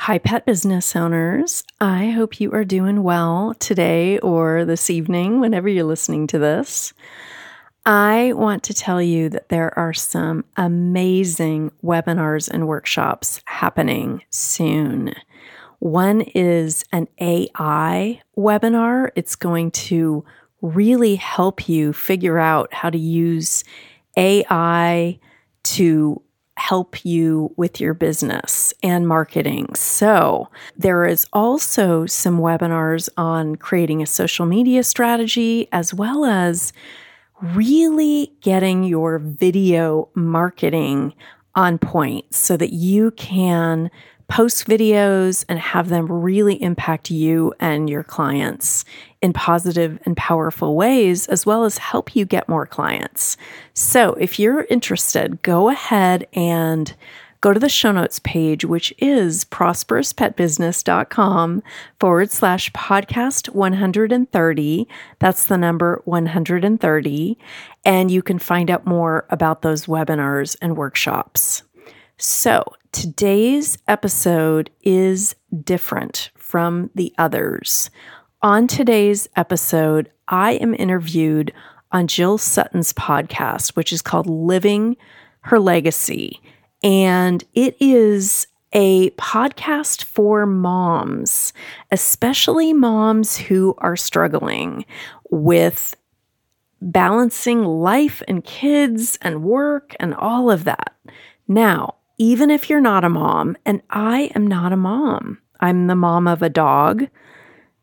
Hi, pet business owners. I hope you are doing well today or this evening, whenever you're listening to this. I want to tell you that there are some amazing webinars and workshops happening soon. One is an AI webinar. It's going to really help you figure out how to use AI to help you with your business and marketing. So, there is also some webinars on creating a social media strategy as well as really getting your video marketing on point so that you can post videos and have them really impact you and your clients in positive and powerful ways, as well as help you get more clients. So, if you're interested, go ahead and go to the show notes page, which is prosperouspetbusiness.com forward slash podcast 130. That's the number 130. And you can find out more about those webinars and workshops. So, today's episode is different from the others. On today's episode, I am interviewed on Jill Sutton's podcast, which is called Living Her Legacy. And it is a podcast for moms, especially moms who are struggling with balancing life and kids and work and all of that. Now, even if you're not a mom, and I am not a mom, I'm the mom of a dog,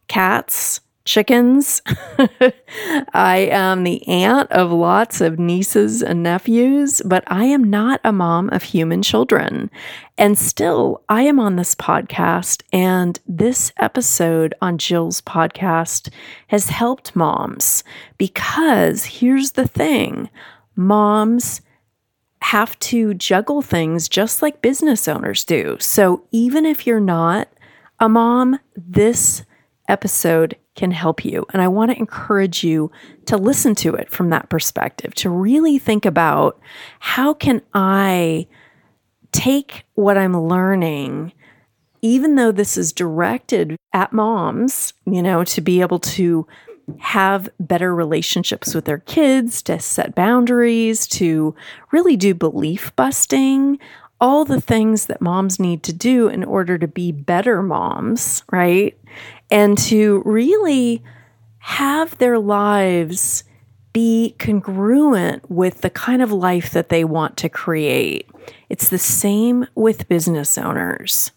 cats, chickens. I am the aunt of lots of nieces and nephews, but I am not a mom of human children. And still, I am on this podcast, and this episode on Jill's podcast has helped moms because here's the thing moms have to juggle things just like business owners do. So even if you're not a mom, this episode can help you. And I want to encourage you to listen to it from that perspective, to really think about how can I take what I'm learning even though this is directed at moms, you know, to be able to have better relationships with their kids, to set boundaries, to really do belief busting, all the things that moms need to do in order to be better moms, right? And to really have their lives be congruent with the kind of life that they want to create. It's the same with business owners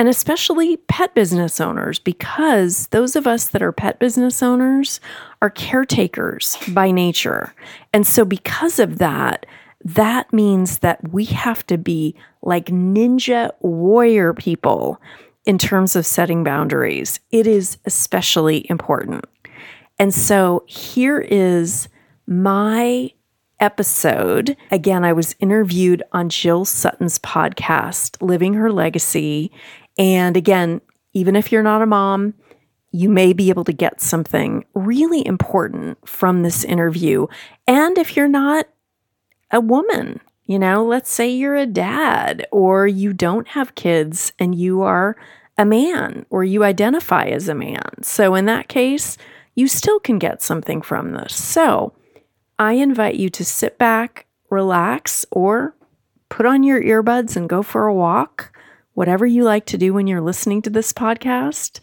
and especially pet business owners, because those of us that are pet business owners are caretakers by nature. And so, because of that, that means that we have to be like ninja warrior people in terms of setting boundaries. It is especially important. And so, here is my episode, again, I was interviewed on Jill Sutton's podcast, Living Her Legacy. And again, even if you're not a mom, you may be able to get something really important from this interview. And if you're not a woman, you know, let's say you're a dad or you don't have kids and you are a man or you identify as a man. So, in that case, you still can get something from this. So, I invite you to sit back, relax, or put on your earbuds and go for a walk, whatever you like to do when you're listening to this podcast.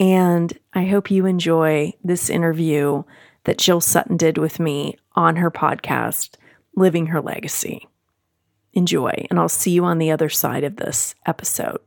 And I hope you enjoy this interview that Jill Sutton did with me on her podcast, Living Her Legacy enjoy, and I'll see you on the other side of this episode.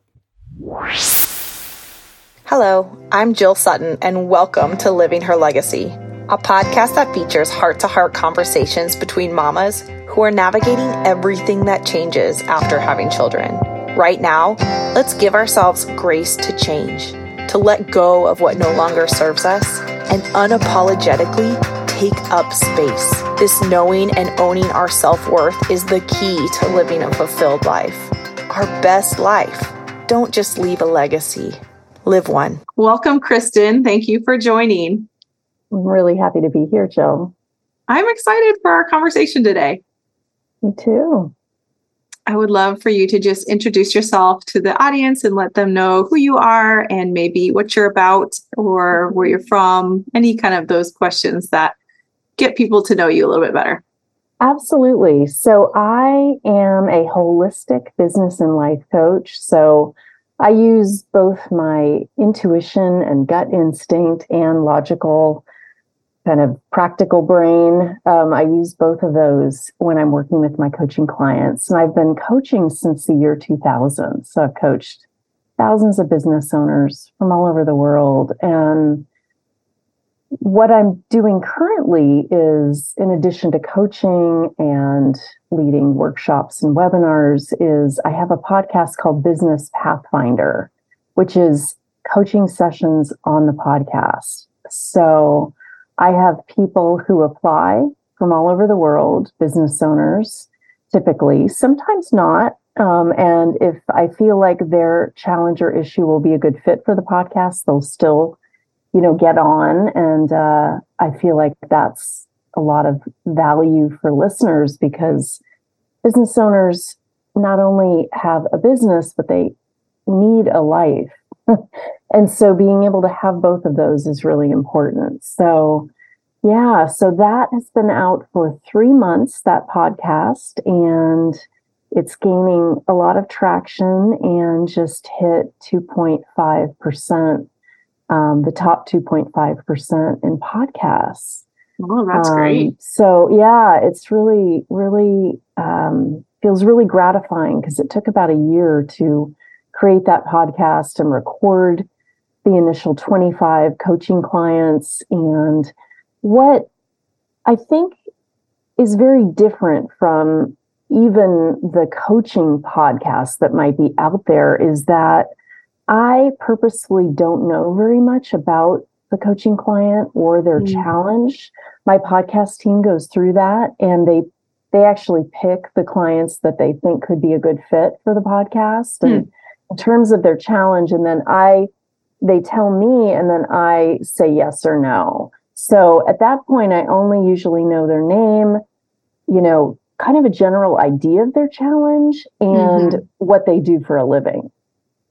Hello, I'm Jill Sutton, and welcome to Living Her Legacy, a podcast that features heart to heart conversations between mamas who are navigating everything that changes after having children. Right now, let's give ourselves grace to change, to let go of what no longer serves us, and unapologetically take up space. This knowing and owning our self worth is the key to living a fulfilled life. Our best life. Don't just leave a legacy, live one. Welcome, Kristin. Thank you for joining. I'm really happy to be here, Jill. I'm excited for our conversation today. Me too. I would love for you to just introduce yourself to the audience and let them know who you are and maybe what you're about or where you're from, any kind of those questions that get people to know you a little bit better? Absolutely. So, I am a holistic business and life coach. So, I use both my intuition and gut instinct and logical kind of practical brain. Um, I use both of those when I'm working with my coaching clients. And I've been coaching since the year 2000. So, I've coached thousands of business owners from all over the world. And what I'm doing currently is, in addition to coaching and leading workshops and webinars, is I have a podcast called Business Pathfinder, which is coaching sessions on the podcast. So I have people who apply from all over the world, business owners, typically, sometimes not. Um, and if I feel like their challenge or issue will be a good fit for the podcast, they'll still you know, get on. And uh, I feel like that's a lot of value for listeners because business owners not only have a business, but they need a life. and so being able to have both of those is really important. So, yeah, so that has been out for three months, that podcast, and it's gaining a lot of traction and just hit 2.5% um, the top 2.5% in podcasts. Oh, that's um, great. So, yeah, it's really, really um, feels really gratifying because it took about a year to create that podcast and record the initial 25 coaching clients. And what I think is very different from even the coaching podcasts that might be out there is that I purposely don't know very much about the coaching client or their mm. challenge. My podcast team goes through that and they they actually pick the clients that they think could be a good fit for the podcast and mm. In terms of their challenge and then I they tell me and then I say yes or no. So at that point I only usually know their name, you know, kind of a general idea of their challenge and mm-hmm. what they do for a living.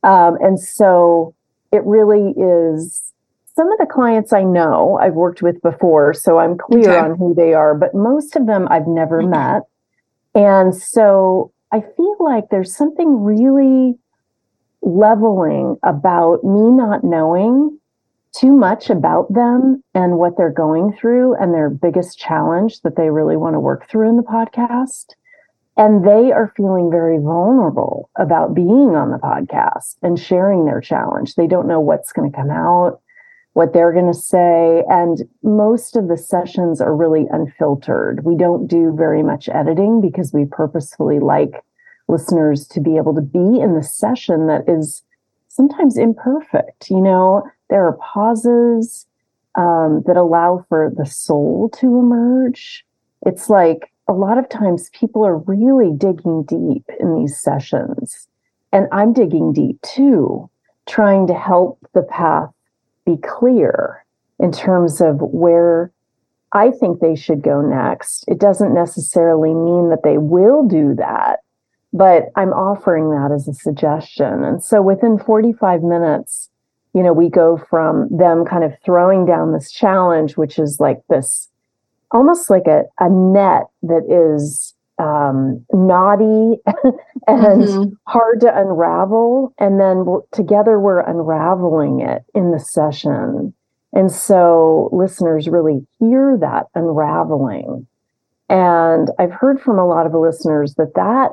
Um, and so it really is some of the clients I know I've worked with before, so I'm clear okay. on who they are, but most of them I've never mm-hmm. met. And so I feel like there's something really leveling about me not knowing too much about them and what they're going through and their biggest challenge that they really want to work through in the podcast. And they are feeling very vulnerable about being on the podcast and sharing their challenge. They don't know what's going to come out, what they're going to say. And most of the sessions are really unfiltered. We don't do very much editing because we purposefully like listeners to be able to be in the session that is sometimes imperfect. You know, there are pauses um, that allow for the soul to emerge. It's like a lot of times people are really digging deep in these sessions. And I'm digging deep too, trying to help the path be clear in terms of where I think they should go next. It doesn't necessarily mean that they will do that, but I'm offering that as a suggestion. And so within 45 minutes, you know, we go from them kind of throwing down this challenge, which is like this almost like a, a net that is um, knotty and mm-hmm. hard to unravel. And then we're, together we're unraveling it in the session. And so listeners really hear that unraveling. And I've heard from a lot of listeners that that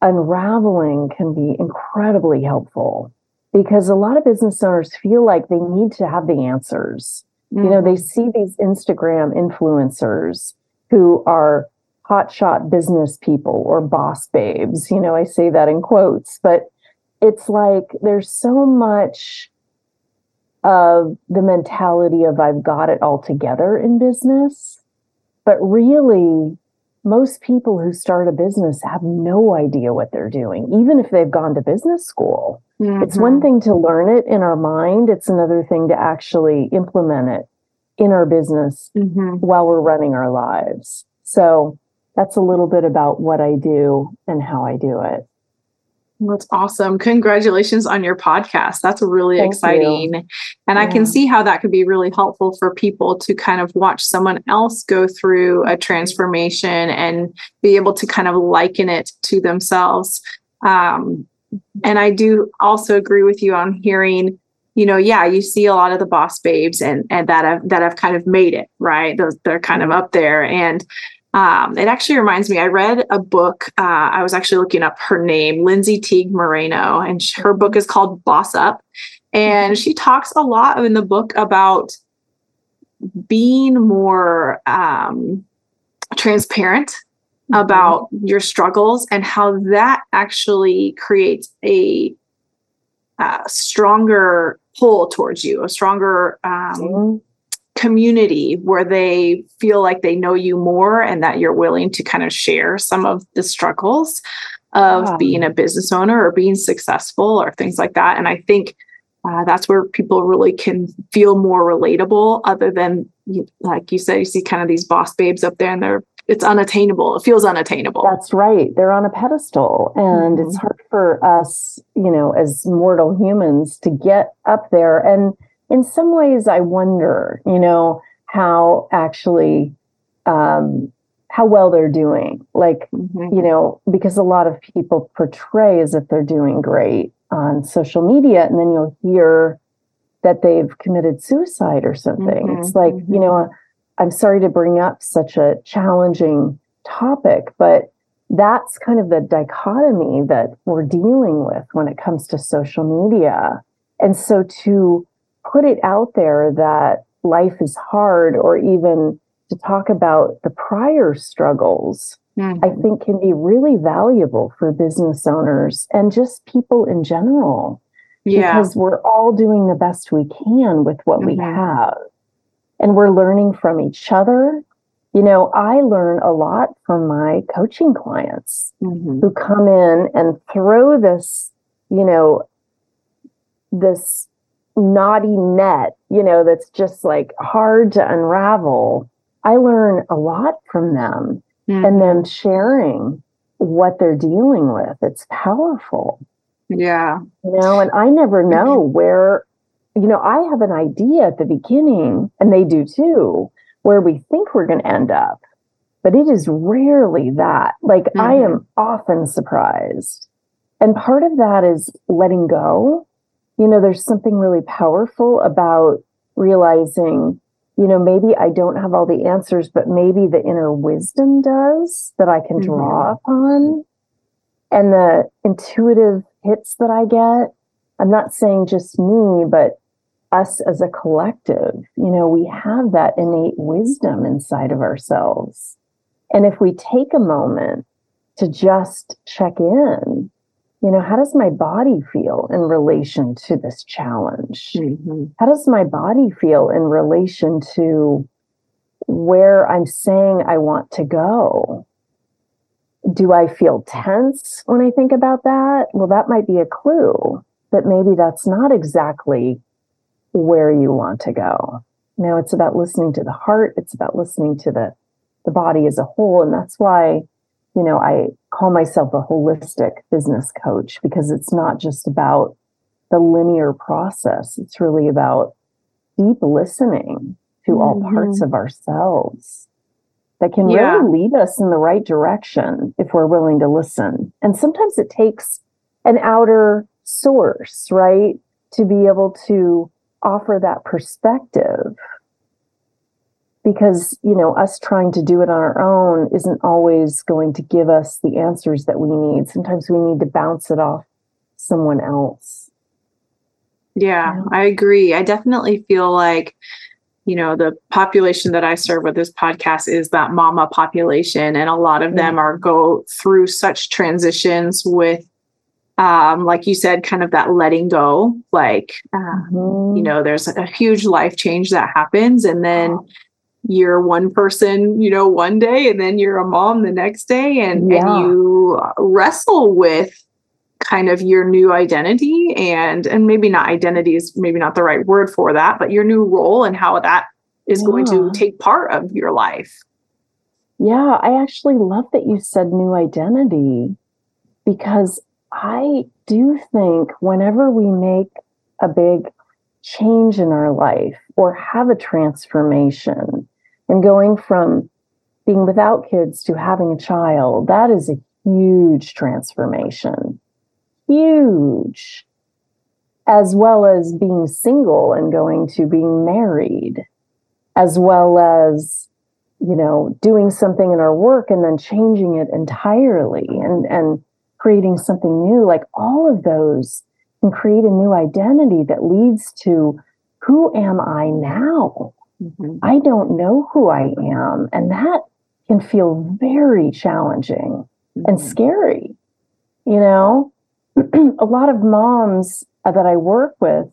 unraveling can be incredibly helpful because a lot of business owners feel like they need to have the answers. Mm-hmm. You know, they mm-hmm. see these Instagram influencers who are hotshot business people or boss babes. You know, I say that in quotes, but it's like there's so much of the mentality of I've got it all together in business. But really, most people who start a business have no idea what they're doing, even if they've gone to business school. Mm-hmm. It's one mm-hmm. thing to learn it in our mind, it's another thing to actually implement it in our business mm-hmm. while we're running our lives. So that's a little bit about what I do and how I do it. That's awesome. Congratulations on your podcast. That's really Thank exciting. You. And yeah. I can see how that could be really helpful for people to kind of watch someone else go through a transformation and be able to kind of liken it to themselves. Um, and I do also agree with you on hearing, you know, yeah, you see a lot of the boss babes and and that have that have kind of made it, right? Those they're kind of up there. And um, it actually reminds me, I read a book. Uh, I was actually looking up her name, Lindsay Teague Moreno, and her book is called Boss Up. And she talks a lot in the book about being more um, transparent mm-hmm. about your struggles and how that actually creates a, a uh, stronger pull towards you, a stronger um, mm-hmm community where they feel like they know you more and that you're willing to kind of share some of the struggles of wow. being a business owner or being successful or things like that. And I think uh, that's where people really can feel more relatable other than like you said you see kind of these boss babes up there and they're it's unattainable it feels unattainable that's right they're on a pedestal and mm-hmm. it's hard for us you know as mortal humans to get up there and in some ways, I wonder, you know, how actually um, how well they're doing. Like, mm-hmm. you know, because a lot of people portray as if they're doing great on social media, and then you'll hear that they've committed suicide or something. Mm-hmm. It's like, mm-hmm. you know, I'm sorry to bring up such a challenging topic, but that's kind of the dichotomy that we're dealing with when it comes to social media. And so to put it out there that life is hard or even to talk about the prior struggles mm-hmm. i think can be really valuable for business owners and just people in general yeah. because we're all doing the best we can with what mm-hmm. we have and we're learning from each other you know i learn a lot from my coaching clients mm-hmm. who come in and throw this you know this knotty net, you know, that's just like hard to unravel, I learn a lot from them mm-hmm. and them sharing what they're dealing with. It's powerful. Yeah. You know, and I never know where, you know, I have an idea at the beginning, and they do too, where we think we're going to end up. But it is rarely that. Like, mm-hmm. I am often surprised. And part of that is letting go you know, there's something really powerful about realizing, you know, maybe I don't have all the answers, but maybe the inner wisdom does that I can draw mm-hmm. upon. And the intuitive hits that I get, I'm not saying just me, but us as a collective, you know, we have that innate wisdom inside of ourselves. And if we take a moment to just check in you know, how does my body feel in relation to this challenge? Mm-hmm. How does my body feel in relation to where I'm saying I want to go? do I feel tense when I think about that? Well, that might be a clue that maybe that's not exactly where you want to go. Now it's about listening to the heart, it's about listening to the the body as a whole and that's why you know, I call myself a holistic business coach because it's not just about the linear process. It's really about deep listening to mm-hmm. all parts of ourselves that can yeah. really lead us in the right direction if we're willing to listen. And sometimes it takes an outer source, right? To be able to offer that perspective. Because, you know, us trying to do it on our own isn't always going to give us the answers that we need. Sometimes we need to bounce it off someone else. Yeah, yeah. I agree. I definitely feel like you know the population that i serve with this podcast is that mama population and a lot of them are go through such transitions with um, like you said kind of that letting go like um, mm-hmm. you know there's a huge life change that happens and then you're one person you know one day and then you're a mom the next day and yeah. and you wrestle with kind of your new identity and and maybe not identity is maybe not the right word for that but your new role and how that is yeah. going to take part of your life yeah i actually love that you said new identity because i do think whenever we make a big change in our life or have a transformation and going from being without kids to having a child that is a huge transformation. Huge, as well as being single and going to being married, as well as, you know, doing something in our work and then changing it entirely and, and creating something new. Like all of those can create a new identity that leads to who am I now? Mm-hmm. I don't know who I am. And that can feel very challenging mm-hmm. and scary, you know? a lot of moms that I work with,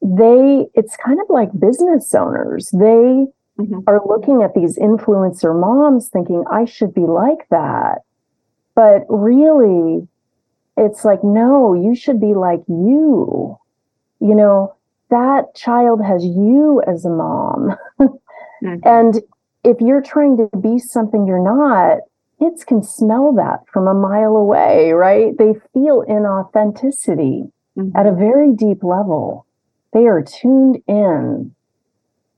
they, it's kind of like business owners. They mm-hmm. are looking at these influencer moms thinking, I should be like that. But really, it's like, no, you should be like you. You know, that child has you as a mom. mm-hmm. And if you're trying to be something you're not, kids can smell that from a mile away, right? They feel inauthenticity mm-hmm. at a very deep level. They are tuned in.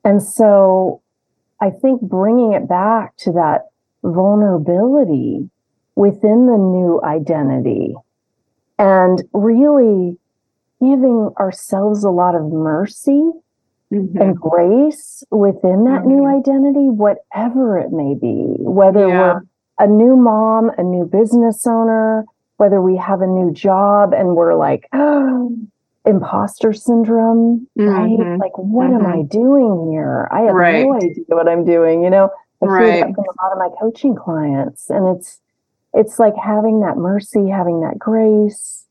And so I think bringing it back to that vulnerability within the new identity and really giving ourselves a lot of mercy mm-hmm. and grace within that mm-hmm. new identity, whatever it may be, whether yeah. we're a new mom, a new business owner, whether we have a new job and we're like, oh, imposter syndrome, mm-hmm. right? Like, what mm-hmm. am I doing here? I have right. no idea what I'm doing. You know, I right. hear that from a lot of my coaching clients, and it's it's like having that mercy, having that grace,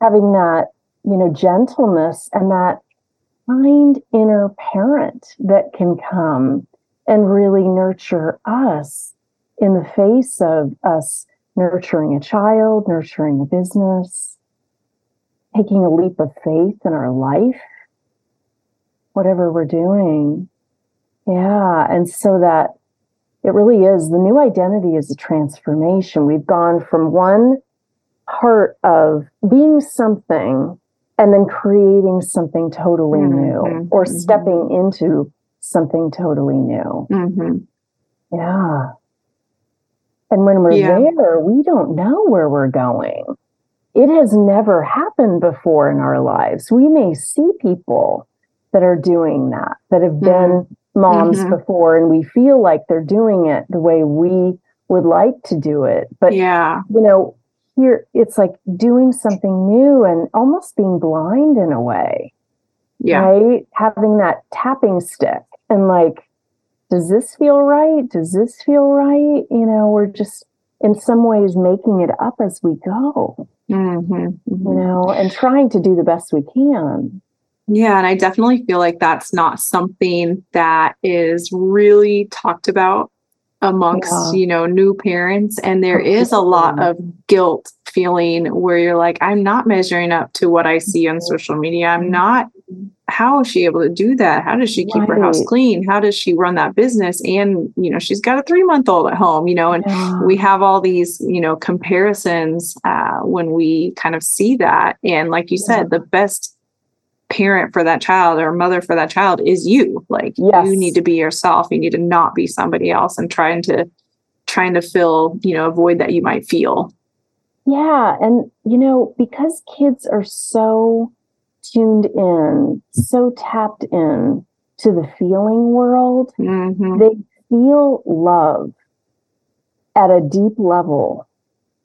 having that you know gentleness, and that kind inner parent that can come and really nurture us in the face of us nurturing a child, nurturing a business, taking a leap of faith in our life, whatever we're doing. Yeah. And so that it really is the new identity is a transformation. We've gone from one part of being something and then creating something totally mm-hmm. new or mm-hmm. stepping into something totally new. Mm-hmm. Yeah. And when we're yeah. there, we don't know where we're going. It has never happened before in our lives. We may see people that are doing that, that have mm-hmm. been moms mm-hmm. before, and we feel like they're doing it the way we would like to do it. But, yeah, you know, here it's like doing something new and almost being blind in a way. Yeah. Right? Having that tapping stick and like, does this feel right? Does this feel right? You know, we're just in some ways making it up as we go, mm-hmm, mm-hmm. you know, and trying to do the best we can. Yeah. And I definitely feel like that's not something that is really talked about amongst yeah. you know new parents and there is a lot of guilt feeling where you're like i'm not measuring up to what i see on social media i'm not how is she able to do that how does she keep right. her house clean how does she run that business and you know she's got a three month old at home you know and yeah. we have all these you know comparisons uh, when we kind of see that and like you said yeah. the best parent for that child or mother for that child is you. Like yes. you need to be yourself. You need to not be somebody else and trying to trying to fill, you know, a void that you might feel. Yeah. And you know, because kids are so tuned in, so tapped in to the feeling world, mm-hmm. they feel love at a deep level.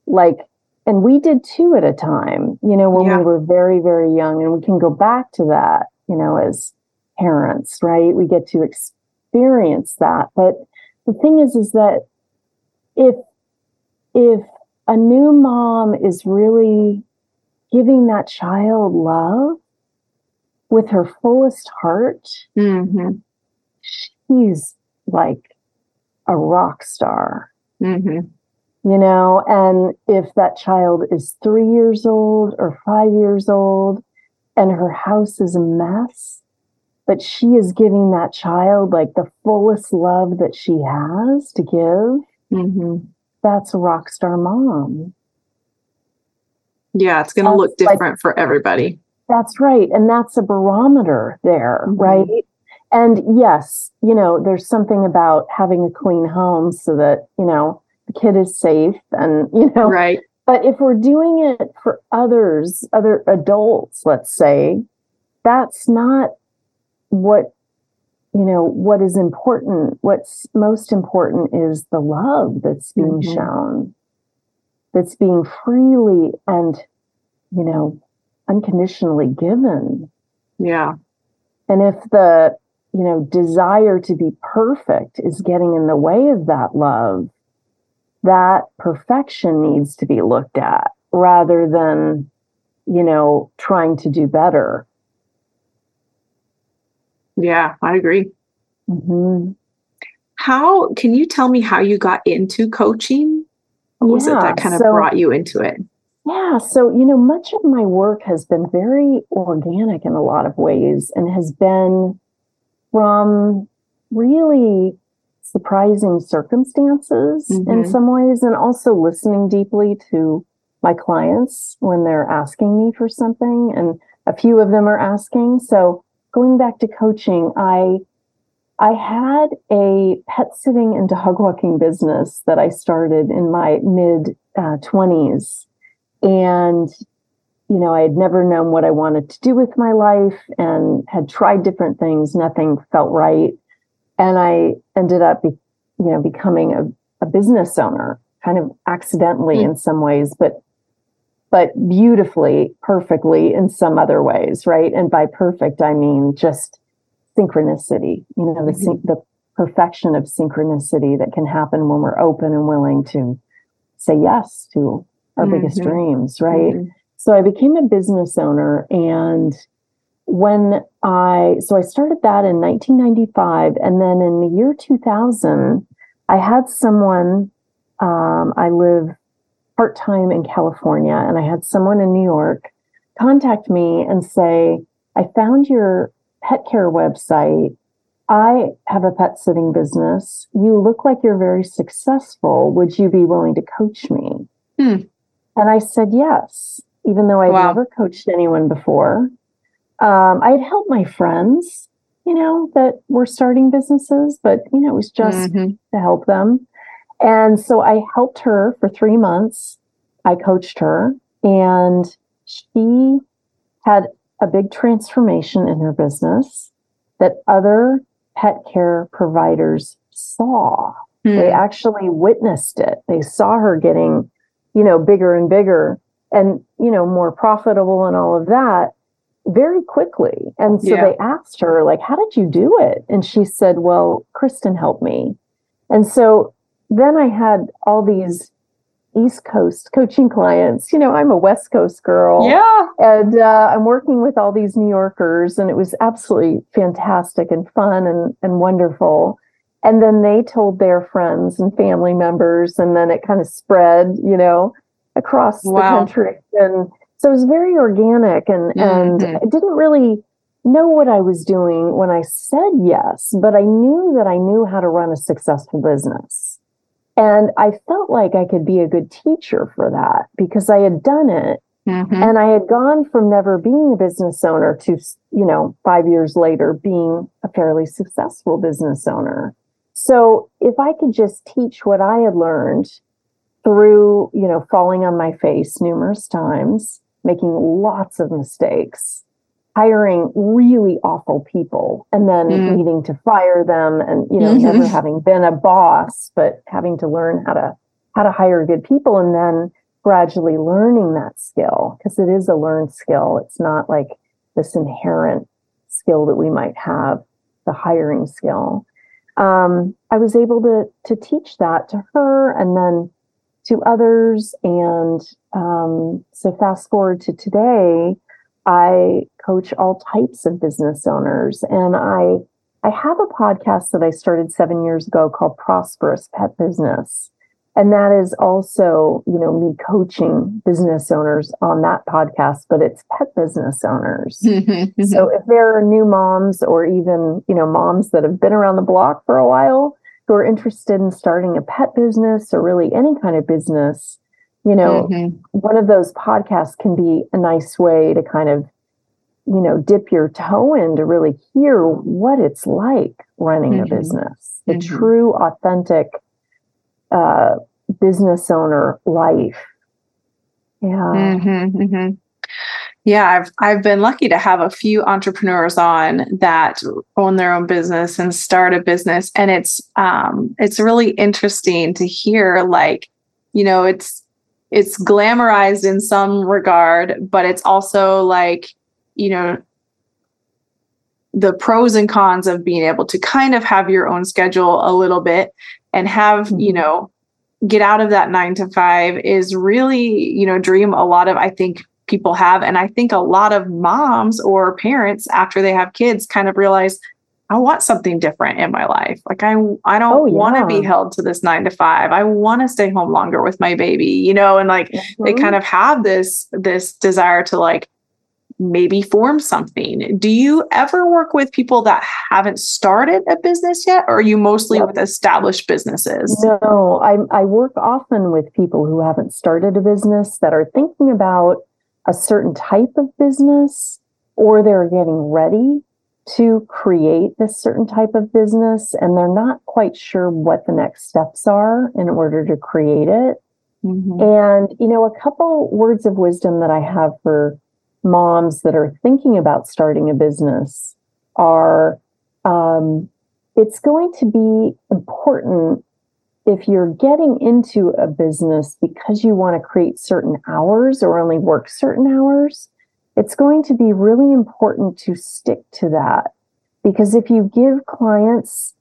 Like and we did two at a time, you know, when yeah. we were very, very young. And we can go back to that, you know, as parents, right? We get to experience that. But the thing is, is that if, if a new mom is really giving that child love with her fullest heart, mm-hmm. she's like a rock star. Mm-hmm you know and if that child is three years old or five years old and her house is a mess but she is giving that child like the fullest love that she has to give mm-hmm. that's a rock star mom yeah it's going to look different like, for everybody that's right and that's a barometer there mm-hmm. right and yes you know there's something about having a clean home so that you know the kid is safe and you know right. but if we're doing it for others other adults let's say that's not what you know what is important. What's most important is the love that's being mm-hmm. shown that's being freely and you know unconditionally given. Yeah. And if the you know desire to be perfect is getting in the way of that love that perfection needs to be looked at rather than, you know, trying to do better. Yeah, I agree. Mm-hmm. How can you tell me how you got into coaching? What was yeah, it that kind of so, brought you into it? Yeah, so you know, much of my work has been very organic in a lot of ways and has been from really surprising circumstances mm-hmm. in some ways, and also listening deeply to my clients when they're asking me for something. And a few of them are asking. So going back to coaching, I I had a pet sitting and dog walking business that I started in my mid uh, 20s. And, you know, I had never known what I wanted to do with my life and had tried different things. Nothing felt right and I ended up, be, you know, becoming a, a business owner, kind of accidentally mm. in some ways, but but beautifully, perfectly in some other ways, right? And by perfect, I mean just synchronicity. You know, the mm-hmm. the perfection of synchronicity that can happen when we're open and willing to say yes to our mm-hmm. biggest dreams, right? Mm-hmm. So I became a business owner and when I, so I started that in 1995. And then in the year 2000, I had someone, um, I live part time in California, and I had someone in New York contact me and say, I found your pet care website. I have a pet sitting business. You look like you're very successful. Would you be willing to coach me? Hmm. And I said yes, even though I'd wow. never coached anyone before. Um, I had helped my friends, you know, that were starting businesses, but, you know, it was just mm-hmm. to help them. And so I helped her for three months. I coached her, and she had a big transformation in her business that other pet care providers saw. Mm. They actually witnessed it. They saw her getting, you know, bigger and bigger and, you know, more profitable and all of that very quickly. And so yeah. they asked her, like, how did you do it? And she said, well, Kristin helped me. And so then I had all these East Coast coaching clients. You know, I'm a West Coast girl. Yeah. And uh, I'm working with all these New Yorkers, and it was absolutely fantastic and fun and, and wonderful. and then they told their friends and family members and then it kind of spread you know across wow. the country and so it was very organic and mm-hmm. and i didn't really know what i was doing when i said yes but i knew that i knew how to run a successful business and i felt like i could be a good teacher for that because i had done it Mm-hmm. And I had gone from never being a business owner to, you know, five years later being a fairly successful business owner. So if I could just teach what I had learned through, you know, falling on my face numerous times, making lots of mistakes, hiring really awful people and then mm. needing to fire them and, you know, mm-hmm. never having been a boss, but having to learn how to how to hire good people and then gradually learning that skill because it is a learned skill. It's not like this inherent skill that we might have, the hiring skill um, I was able to to teach that to her and then to others. And um, so fast forward to today, I coach all types of business owners, and I I have a podcast that I started seven years ago called Prosperous Pet Business. And that is also you know me coaching business owners on that podcast but it's pet business owners. Mm-hmm, so if there are new moms or even you know moms that have been around the block for a while who are interested in starting a pet business or really any kind of business you know mm-hmm. one of those podcasts can be a nice way to kind of you know dip your toe in to really hear what it's like running mm-hmm. a business the mm-hmm. true authentic uh, business owner life. Yeah. Yeah, I've I've been lucky to have a few entrepreneurs on that own their own business and start a business, and it's um, it's really interesting to hear. Like, you know, it's it's glamorized in some regard, but it's also like, you know, the pros and cons of being able to kind of have your own schedule a little bit and have you mm-hmm. know get out of that nine to five is really you know dream a lot of i think people have and i think a lot of moms or parents after they have kids kind of realize i want something different in my life like i i don't oh, yeah. want to be held to this 9 to 5 i want to stay home longer with my baby you know and like mm-hmm. they kind of have this this desire to like maybe form something. Do you ever work with people that haven't started a business yet, or are you mostly with established businesses? No, I, I work often with people who haven't started a business that are thinking about a certain type of business or they're getting ready to create this certain type of business and they're not quite sure what the next steps are in order to create it. Mm-hmm. And, you know, a couple words of wisdom that I have for moms that are thinking about starting a business are um, it's going to be important if you're getting into a business because you want to create certain hours or only work certain hours, it's going to be really important to stick to that. Because if you give clients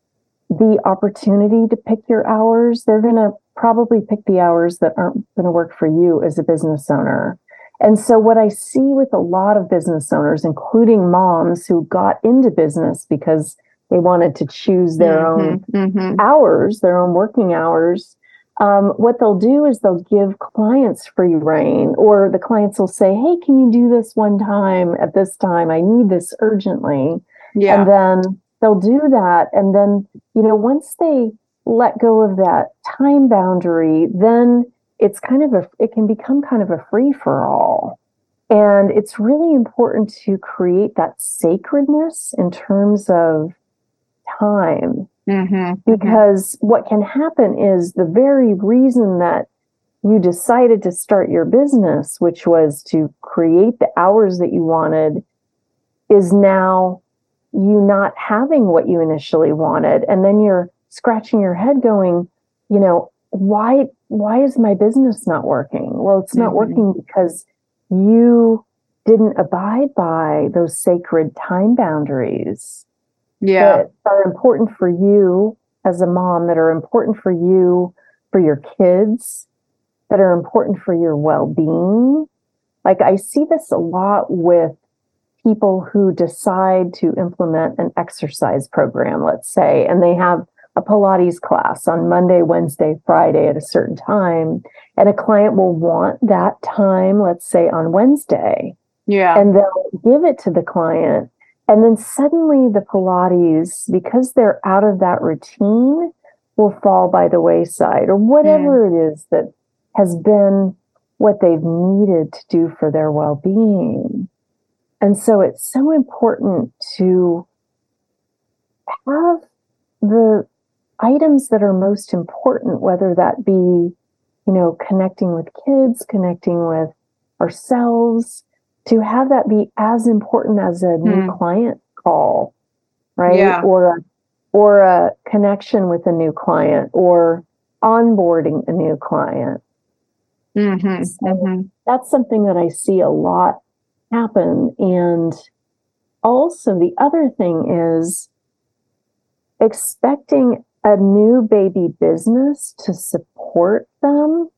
the opportunity to pick your hours, they're going to probably pick the hours that aren't going to work for you as a business owner. And so, what I see with a lot of business owners, including moms who got into business because they wanted to choose their mm-hmm, own mm-hmm. hours, their own working hours, um, what they'll do is they'll give clients free reign, or the clients will say, Hey, can you do this one time at this time? I need this urgently. Yeah. And then they'll do that. And then, you know, once they let go of that time boundary, then it's kind of a it can become kind of a free for all and it's really important to create that sacredness in terms of time mm-hmm, because mm-hmm. what can happen is the very reason that you decided to start your business which was to create the hours that you wanted is now you not having what you initially wanted and then you're scratching your head going you know why why is my business not working? Well, it's not mm-hmm. working because you didn't abide by those sacred time boundaries yeah. that are important for you as a mom, that are important for you, for your kids, that are important for your well being. Like, I see this a lot with people who decide to implement an exercise program, let's say, and they have a Pilates class on Monday, Wednesday, Friday at a certain time, and a client will want that time, let's say on Wednesday. Yeah. And they'll give it to the client. And then suddenly the Pilates, because they're out of that routine, will fall by the wayside or whatever mm. it is that has been what they've needed to do for their well being. And so it's so important to have the items that are most important, whether that be, you know, connecting with kids, connecting with ourselves, to have that be as important as a new hmm. client call, right? Yeah. Or a, or a connection with a new client or onboarding a new client. Mm-hmm. So mm-hmm. That's something that I see a lot happen. And also, the other thing is expecting a new baby business to support them.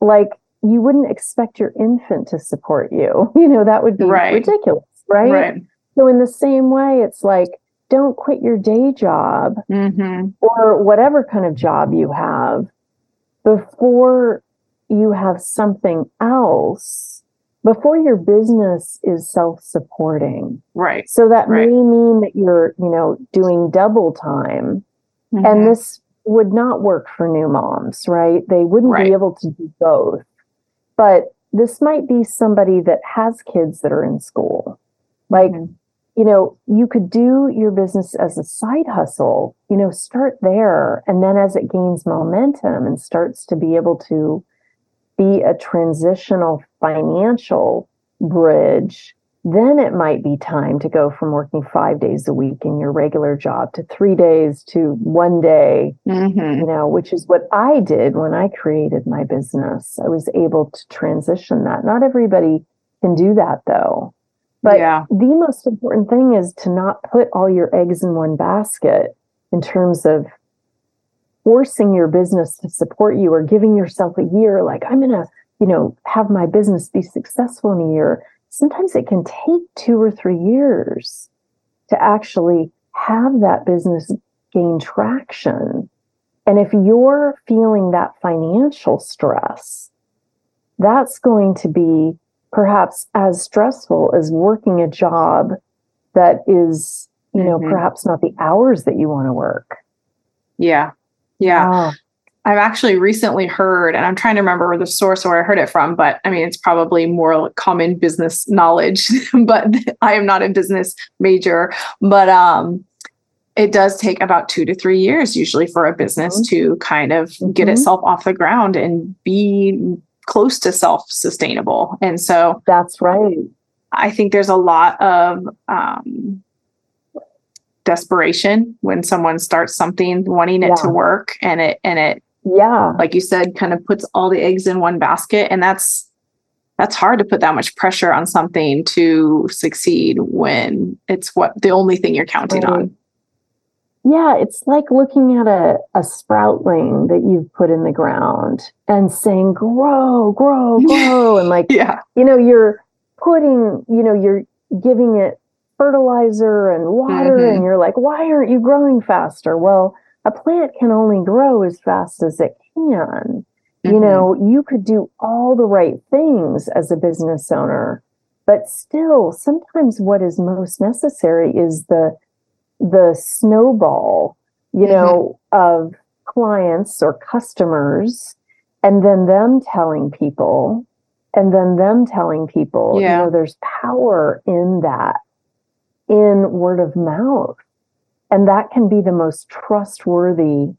Like you wouldn't expect your infant to support you. You know, that would be right. ridiculous, right? right? So, in the same way, it's like, don't quit your day job mm-hmm. or whatever kind of job you have before you have something else, before your business is self supporting. Right. So, that right. may mean that you're, you know, doing double time. Mm-hmm. And this would not work for new moms, right? They wouldn't right. be able to do both. But this might be somebody that has kids that are in school. Like, mm-hmm. you know, you could do your business as a side hustle, you know, start there. And then as it gains momentum and starts to be able to be a transitional financial bridge then it might be time to go from working five days a week in your regular job to three days to one day, mm-hmm. you know, which is what I did when I created my business. I was able to transition that. Not everybody can do that though. But yeah. the most important thing is to not put all your eggs in one basket in terms of forcing your business to support you or giving yourself a year like I'm going to, you know, have my business be successful in a year sometimes it can take two or three years to actually have that business gain traction. And if you're feeling that financial stress, that's going to be perhaps as stressful as working a job that is, you know, mm-hmm. perhaps not the hours that you want to work. Yeah. Yeah. I've actually recently heard, and I'm trying to remember the source where I heard it from, but I mean, it's probably more common business knowledge, but I am not a business major. But um, it does take about two to three years usually for a business mm-hmm. to kind of mm-hmm. get itself off the ground and be close to self sustainable. And so that's right. I think there's a lot of um, desperation when someone starts something wanting it yeah. to work and it and it yeah like you said kind of puts all the eggs in one basket and that's that's hard to put that much pressure on something to succeed when it's what the only thing you're counting right. on yeah it's like looking at a, a sproutling that you've put in the ground and saying grow grow grow and like yeah you know you're putting you know you're giving it fertilizer and water mm-hmm. and you're like why aren't you growing faster well a plant can only grow as fast as it can. Mm-hmm. You know, you could do all the right things as a business owner, but still sometimes what is most necessary is the the snowball, you mm-hmm. know, of clients or customers and then them telling people and then them telling people, yeah. you know, there's power in that in word of mouth and that can be the most trustworthy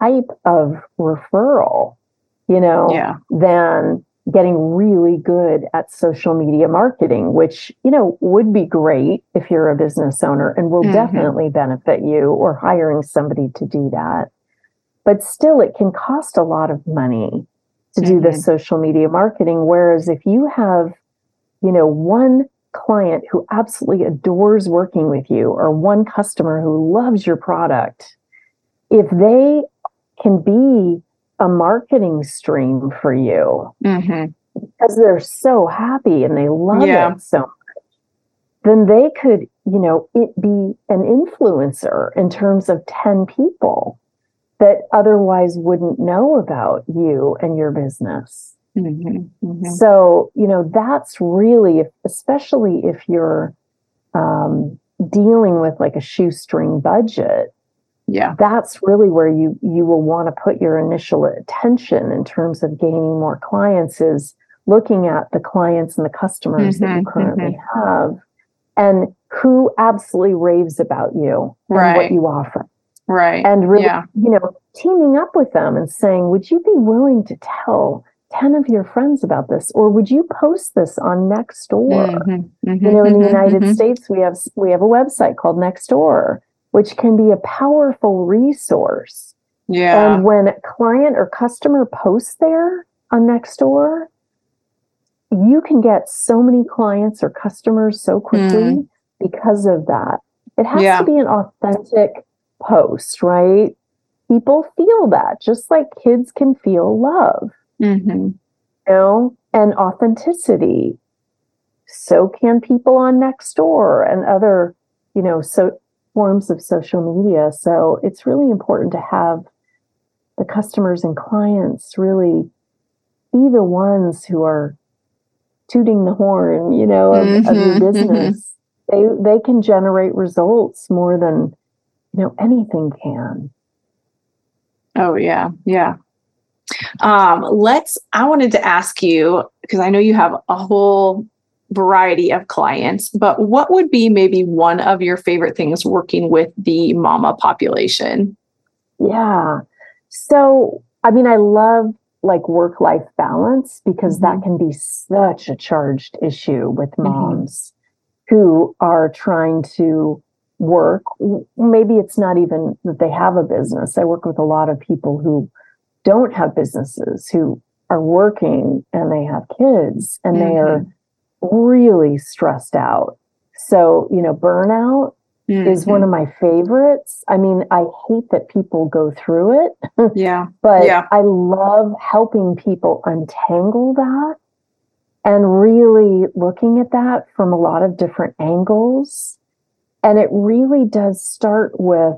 type of referral, you know, yeah. than getting really good at social media marketing, which, you know, would be great if you're a business owner and will mm-hmm. definitely benefit you or hiring somebody to do that. But still, it can cost a lot of money to mm-hmm. do the social media marketing. Whereas if you have, you know, one client who absolutely adores working with you or one customer who loves your product, if they can be a marketing stream for you mm-hmm. because they're so happy and they love yeah. it so much, then they could, you know, it be an influencer in terms of 10 people that otherwise wouldn't know about you and your business. Mm-hmm, mm-hmm. So, you know, that's really, especially if you're um, dealing with like a shoestring budget, yeah that's really where you you will want to put your initial attention in terms of gaining more clients is looking at the clients and the customers mm-hmm, that you mm-hmm, currently mm-hmm. have and who absolutely raves about you right. and what you offer right and really yeah. you know teaming up with them and saying would you be willing to tell 10 of your friends about this or would you post this on nextdoor mm-hmm, mm-hmm, you know in the mm-hmm, united states we have we have a website called nextdoor which can be a powerful resource. Yeah. And when a client or customer posts there on Nextdoor, you can get so many clients or customers so quickly mm. because of that. It has yeah. to be an authentic post, right? People feel that just like kids can feel love, mm-hmm. you know, and authenticity. So can people on Nextdoor and other, you know, so forms of social media. So it's really important to have the customers and clients really be the ones who are tooting the horn, you know, of, mm-hmm, of your mm-hmm. business. Mm-hmm. They they can generate results more than you know anything can. Oh yeah, yeah. Um, let's. I wanted to ask you because I know you have a whole variety of clients, but what would be maybe one of your favorite things working with the mama population? Yeah. So, I mean, I love like work life balance because mm-hmm. that can be such a charged issue with mm-hmm. moms mm-hmm. who are trying to work. Maybe it's not even that they have a business. I work with a lot of people who don't have businesses, who are working and they have kids and mm-hmm. they are mm-hmm really stressed out. So, you know, burnout mm-hmm. is one of my favorites. I mean, I hate that people go through it. Yeah. but yeah. I love helping people untangle that and really looking at that from a lot of different angles. And it really does start with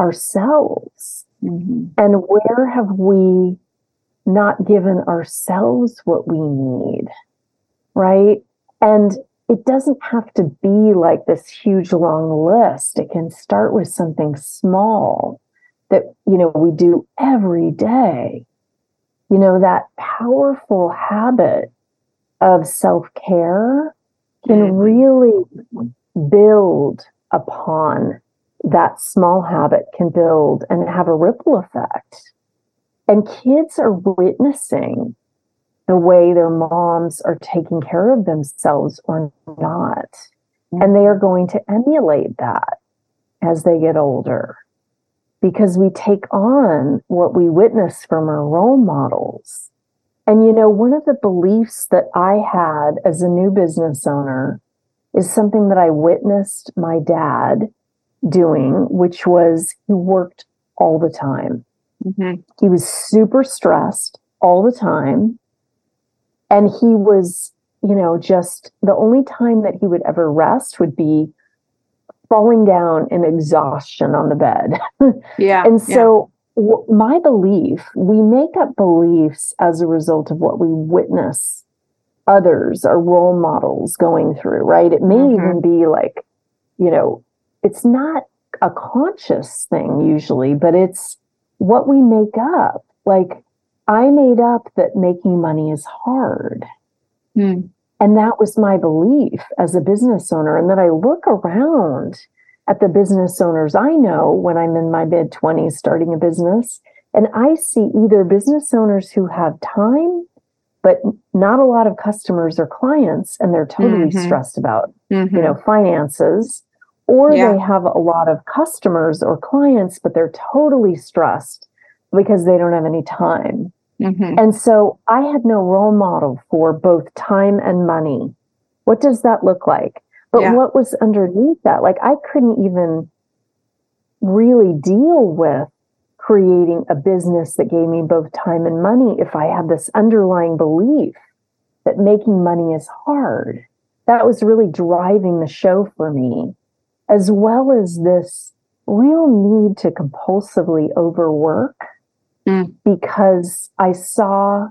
ourselves. Mm-hmm. And where have we not given ourselves what we need? right? And it doesn't have to be like this huge long list. It can start with something small that, you know, we do every day. You know, that powerful habit of self care can mm-hmm. really build upon that small habit, can build and have a ripple effect. And kids are witnessing the way their moms are taking care of themselves or not. And they are going to emulate that as they get older because we take on what we witness from our role models. And you know, one of the beliefs that I had as a new business owner is something that I witnessed my dad doing, which was he worked all the time. Mm-hmm. He was super stressed all the time and he was you know just the only time that he would ever rest would be falling down in exhaustion on the bed yeah and so yeah. w- my belief we make up beliefs as a result of what we witness others or role models going through right it may mm-hmm. even be like you know it's not a conscious thing usually but it's what we make up like I made up that making money is hard. Mm. And that was my belief as a business owner. And then I look around at the business owners I know when I'm in my mid 20s starting a business, and I see either business owners who have time, but not a lot of customers or clients, and they're totally mm-hmm. stressed about, mm-hmm. you know, finances, or yeah. they have a lot of customers or clients, but they're totally stressed because they don't have any time. Mm-hmm. And so I had no role model for both time and money. What does that look like? But yeah. what was underneath that? Like I couldn't even really deal with creating a business that gave me both time and money if I had this underlying belief that making money is hard. that was really driving the show for me, as well as this real need to compulsively overwork mm. because I saw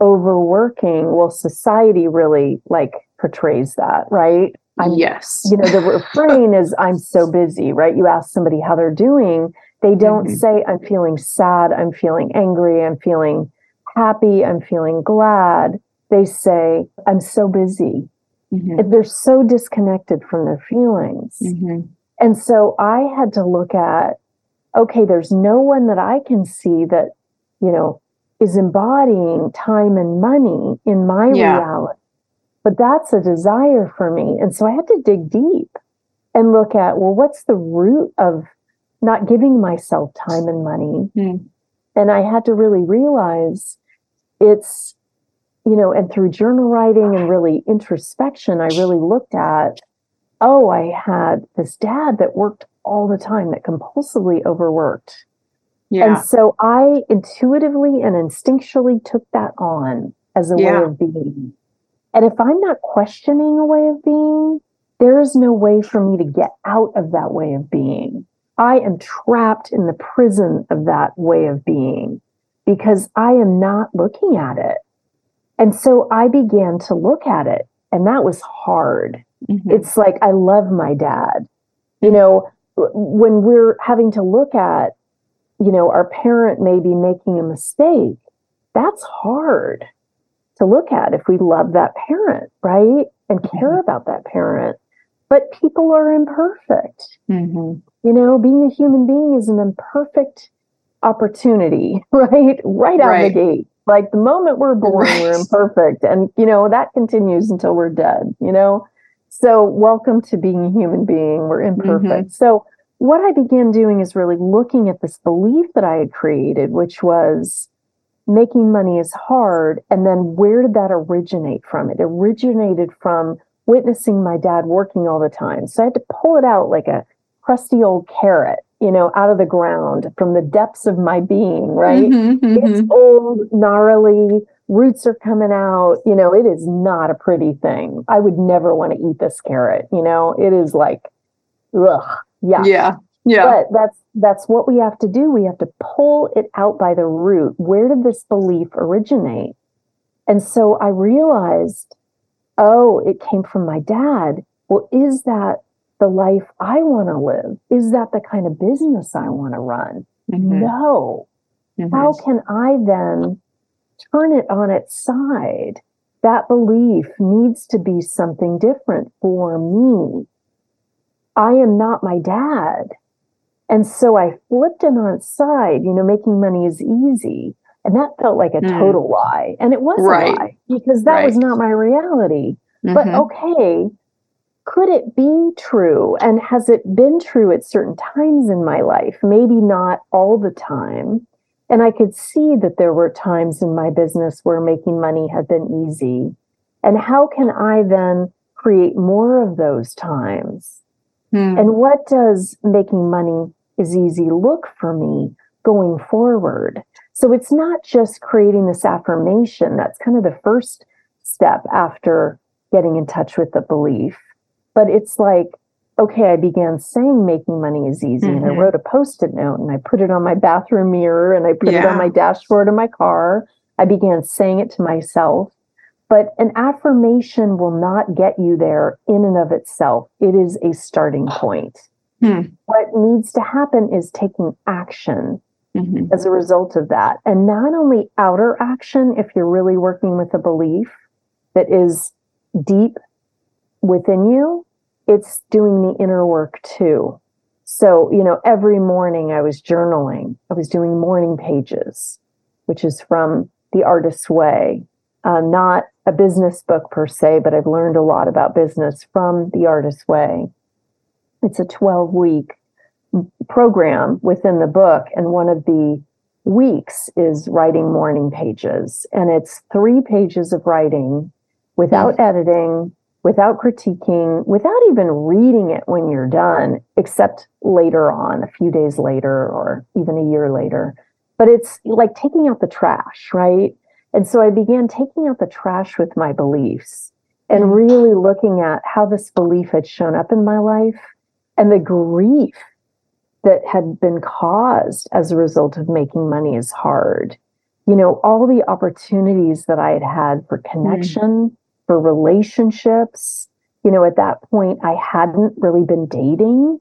overworking. Well, society really like portrays that, right? I'm, yes. You know, the refrain is I'm so busy, right? You ask somebody how they're doing, they don't mm-hmm. say I'm feeling sad, I'm feeling angry, I'm feeling happy, I'm feeling glad. They say I'm so busy. Mm-hmm. They're so disconnected from their feelings. Mm-hmm. And so I had to look at okay, there's no one that I can see that, you know, is embodying time and money in my yeah. reality. But that's a desire for me. And so I had to dig deep and look at, well, what's the root of not giving myself time and money? Mm. And I had to really realize it's, you know, and through journal writing and really introspection, I really looked at oh, I had this dad that worked all the time, that compulsively overworked. Yeah. And so I intuitively and instinctually took that on as a yeah. way of being. And if I'm not questioning a way of being, there is no way for me to get out of that way of being. I am trapped in the prison of that way of being because I am not looking at it. And so I began to look at it, and that was hard. Mm-hmm. It's like, I love my dad. You know, when we're having to look at, you know, our parent may be making a mistake, that's hard to look at if we love that parent, right? And care mm-hmm. about that parent. But people are imperfect. Mm-hmm. You know, being a human being is an imperfect opportunity, right? Right out right. the gate. Like the moment we're born, right. we're imperfect. And, you know, that continues until we're dead, you know? So, welcome to being a human being. We're imperfect. Mm-hmm. So, what I began doing is really looking at this belief that I had created, which was making money is hard. And then where did that originate from? It originated from witnessing my dad working all the time. So I had to pull it out like a crusty old carrot, you know, out of the ground from the depths of my being, right? Mm-hmm, mm-hmm. It's old, gnarly, roots are coming out. You know, it is not a pretty thing. I would never want to eat this carrot. You know, it is like, ugh, yeah, yeah, yeah. But that's that's what we have to do. We have to pull it out by the root. Where did this belief originate? And so I realized, oh, it came from my dad. Well, is that the life I want to live? Is that the kind of business I want to run? Mm-hmm. No. Mm-hmm. How can I then turn it on its side. That belief needs to be something different for me. I am not my dad. And so I flipped it on its side, you know, making money is easy. And that felt like a mm. total lie. And it was right. a lie because that right. was not my reality. Mm-hmm. But okay, could it be true? And has it been true at certain times in my life? Maybe not all the time. And I could see that there were times in my business where making money had been easy. And how can I then create more of those times? Hmm. And what does making money is easy look for me going forward? So it's not just creating this affirmation. That's kind of the first step after getting in touch with the belief. But it's like, okay, I began saying making money is easy. Mm-hmm. And I mm-hmm. wrote a post it note and I put it on my bathroom mirror and I put yeah. it on my dashboard of my car. I began saying it to myself. But an affirmation will not get you there in and of itself. It is a starting point. Hmm. What needs to happen is taking action mm-hmm. as a result of that. And not only outer action, if you're really working with a belief that is deep within you, it's doing the inner work too. So, you know, every morning I was journaling. I was doing morning pages, which is from The Artist's Way. Uh, not a business book per se, but I've learned a lot about business from The Artist's Way. It's a 12 week program within the book. And one of the weeks is writing morning pages. And it's three pages of writing without mm-hmm. editing, without critiquing, without even reading it when you're done, except later on, a few days later, or even a year later. But it's like taking out the trash, right? And so I began taking out the trash with my beliefs. and mm-hmm. really looking at how this belief had shown up in my life and the grief that had been caused as a result of making money is hard. You know, all the opportunities that I had had for connection. For relationships. You know, at that point, I hadn't really been dating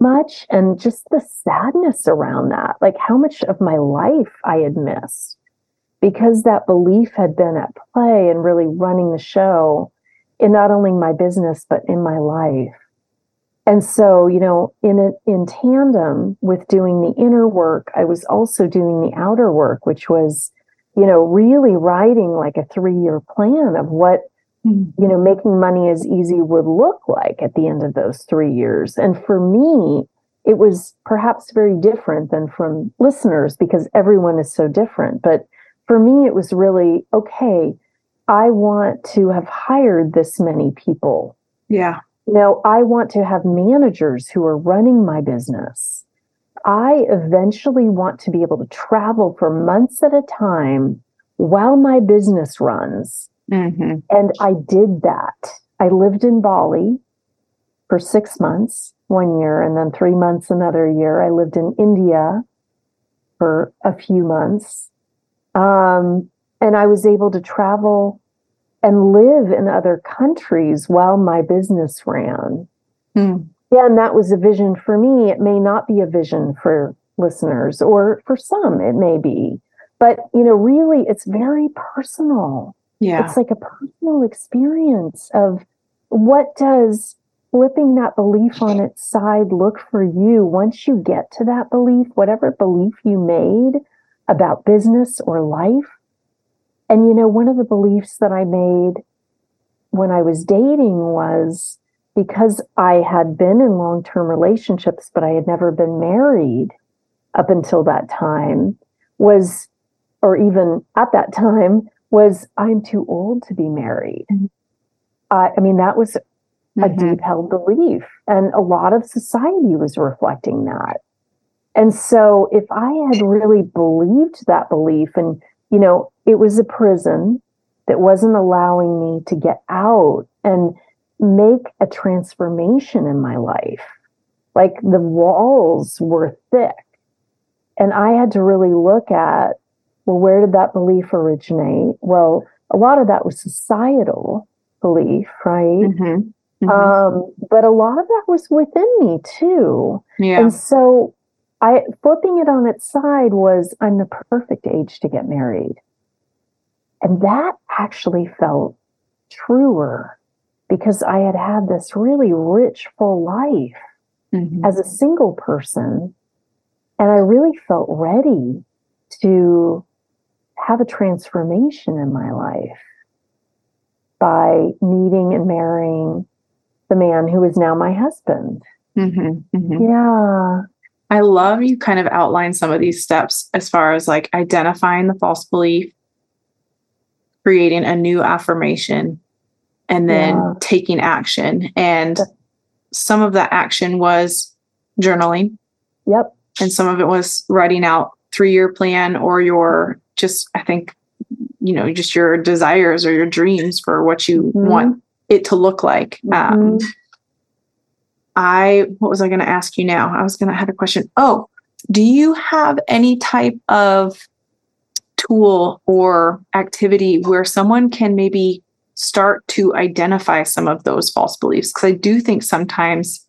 much, and just the sadness around that, like how much of my life I had missed because that belief had been at play and really running the show in not only my business, but in my life. And so, you know, in it, in tandem with doing the inner work, I was also doing the outer work, which was, you know, really writing like a three year plan of what. You know, making money as easy would look like at the end of those three years. And for me, it was perhaps very different than from listeners because everyone is so different. But for me, it was really okay. I want to have hired this many people. Yeah. You know, I want to have managers who are running my business. I eventually want to be able to travel for months at a time while my business runs. Mm-hmm. And I did that. I lived in Bali for six months, one year, and then three months another year. I lived in India for a few months. Um, and I was able to travel and live in other countries while my business ran. Mm. Yeah, and that was a vision for me. It may not be a vision for listeners, or for some, it may be. But, you know, really, it's very personal. Yeah. It's like a personal experience of what does flipping that belief on its side look for you once you get to that belief, whatever belief you made about business or life and you know, one of the beliefs that I made when I was dating was because I had been in long term relationships, but I had never been married up until that time, was, or even at that time, was I'm too old to be married. I, I mean, that was mm-hmm. a deep held belief. And a lot of society was reflecting that. And so if I had really believed that belief and you know, it was a prison that wasn't allowing me to get out and make a transformation in my life. Like the walls were thick. And I had to really look at, well, where did that belief originate? Well, a lot of that was societal belief, right? Mm-hmm. Mm-hmm. Um, but a lot of that was within me too. Yeah. And so I flipping it on its side was I'm the perfect age to get married. And that actually felt truer because I had had this really rich, full life mm-hmm. as a single person. And I really felt ready to have a transformation in my life by meeting and marrying the man who is now my husband. Mm-hmm, mm-hmm. Yeah. I love you kind of outline some of these steps as far as like identifying the false belief, creating a new affirmation, and then yeah. taking action. And some of that action was journaling. Yep. And some of it was writing out three year plan or your just, I think, you know, just your desires or your dreams for what you mm-hmm. want it to look like. Mm-hmm. Um, I, what was I going to ask you now? I was going to have a question. Oh, do you have any type of tool or activity where someone can maybe start to identify some of those false beliefs? Because I do think sometimes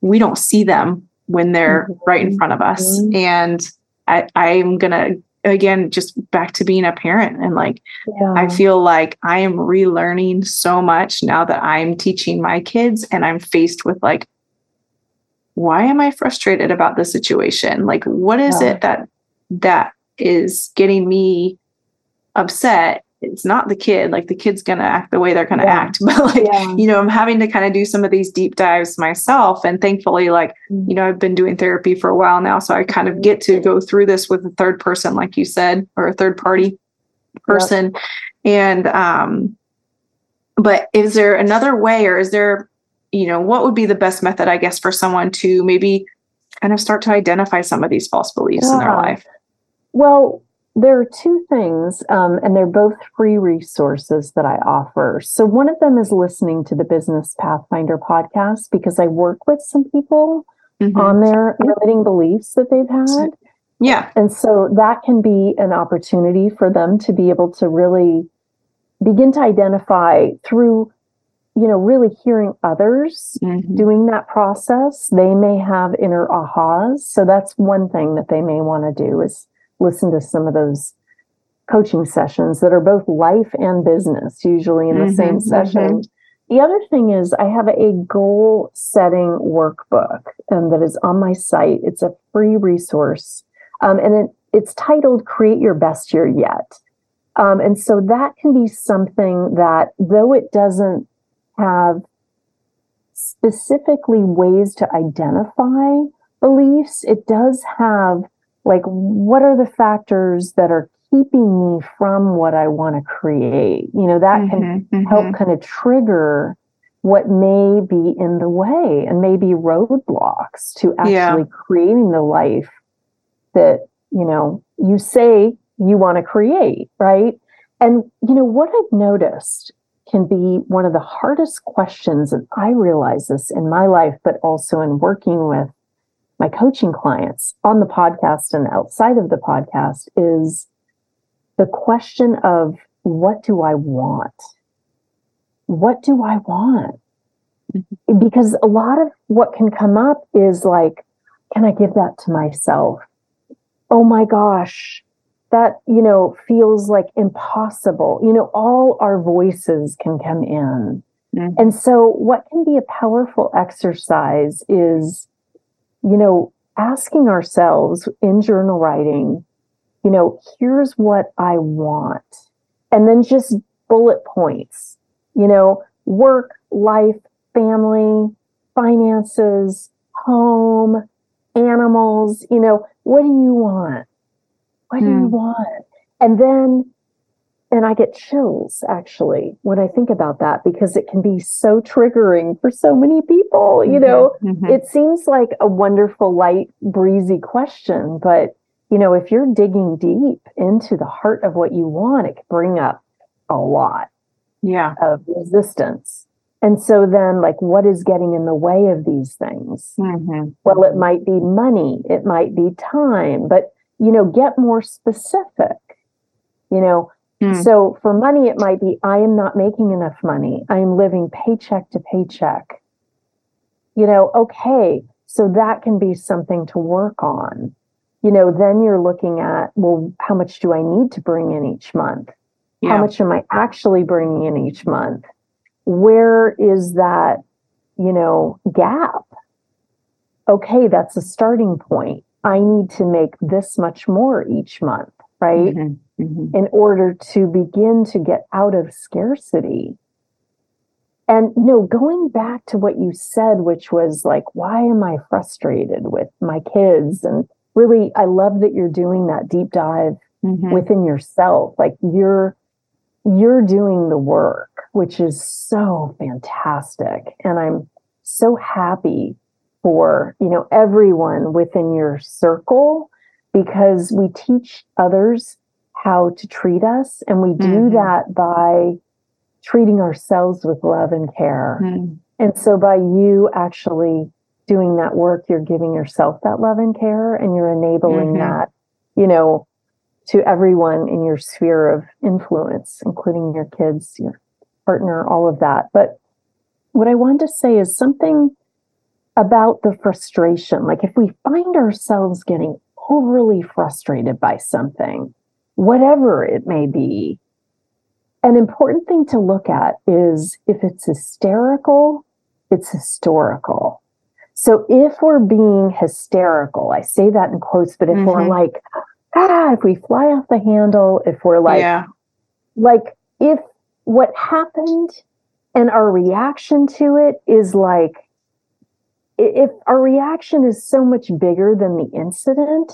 we don't see them when they're mm-hmm. right in front of us. Mm-hmm. And I, I'm going to again just back to being a parent and like yeah. i feel like i am relearning so much now that i'm teaching my kids and i'm faced with like why am I frustrated about the situation? Like, what is yeah. it that that is getting me upset? It's not the kid. Like the kid's gonna act the way they're gonna yeah. act. But like, yeah. you know, I'm having to kind of do some of these deep dives myself. And thankfully, like, mm-hmm. you know, I've been doing therapy for a while now. So I kind of get to go through this with a third person, like you said, or a third party person. And um, but is there another way or is there you know, what would be the best method, I guess, for someone to maybe kind of start to identify some of these false beliefs in their life? Well, there are two things, um, and they're both free resources that I offer. So, one of them is listening to the Business Pathfinder podcast because I work with some people mm-hmm. on their limiting beliefs that they've had. Yeah. And so that can be an opportunity for them to be able to really begin to identify through you know really hearing others mm-hmm. doing that process they may have inner ahas so that's one thing that they may want to do is listen to some of those coaching sessions that are both life and business usually in the mm-hmm, same session. Mm-hmm. the other thing is i have a goal setting workbook um, that is on my site. It's a free resource um, and it, it's titled create your best year yet. Um, and so that can be something that though it doesn't have specifically ways to identify beliefs, it does have like what are the factors that are keeping me from what I want to create? You know, that mm-hmm, can mm-hmm. help kind of trigger what may be in the way and maybe roadblocks to actually yeah. creating the life that, you know, you say you want to create, right? And, you know, what I've noticed can be one of the hardest questions. And I realize this in my life, but also in working with my coaching clients on the podcast and outside of the podcast is the question of what do I want? What do I want? Mm-hmm. Because a lot of what can come up is like, can I give that to myself? Oh my gosh, that you know feels like impossible you know all our voices can come in mm-hmm. and so what can be a powerful exercise is you know asking ourselves in journal writing you know here's what i want and then just bullet points you know work life family finances home animals you know what do you want what do you hmm. want? And then, and I get chills actually when I think about that because it can be so triggering for so many people. You mm-hmm. know, mm-hmm. it seems like a wonderful, light, breezy question, but you know, if you're digging deep into the heart of what you want, it can bring up a lot yeah. of resistance. And so then, like, what is getting in the way of these things? Mm-hmm. Well, it might be money, it might be time, but you know, get more specific. You know, mm. so for money, it might be I am not making enough money. I am living paycheck to paycheck. You know, okay, so that can be something to work on. You know, then you're looking at, well, how much do I need to bring in each month? Yeah. How much am I actually bringing in each month? Where is that, you know, gap? Okay, that's a starting point. I need to make this much more each month, right? Mm-hmm. Mm-hmm. In order to begin to get out of scarcity. And, you know, going back to what you said, which was like, why am I frustrated with my kids? And really, I love that you're doing that deep dive mm-hmm. within yourself. Like you're, you're doing the work, which is so fantastic. And I'm so happy for you know everyone within your circle because we teach others how to treat us and we do mm-hmm. that by treating ourselves with love and care mm-hmm. and so by you actually doing that work you're giving yourself that love and care and you're enabling mm-hmm. that you know to everyone in your sphere of influence including your kids your partner all of that but what i wanted to say is something about the frustration. Like if we find ourselves getting overly frustrated by something, whatever it may be, an important thing to look at is if it's hysterical, it's historical. So if we're being hysterical, I say that in quotes, but if mm-hmm. we're like, ah, if we fly off the handle, if we're like, yeah. like if what happened and our reaction to it is like, if our reaction is so much bigger than the incident,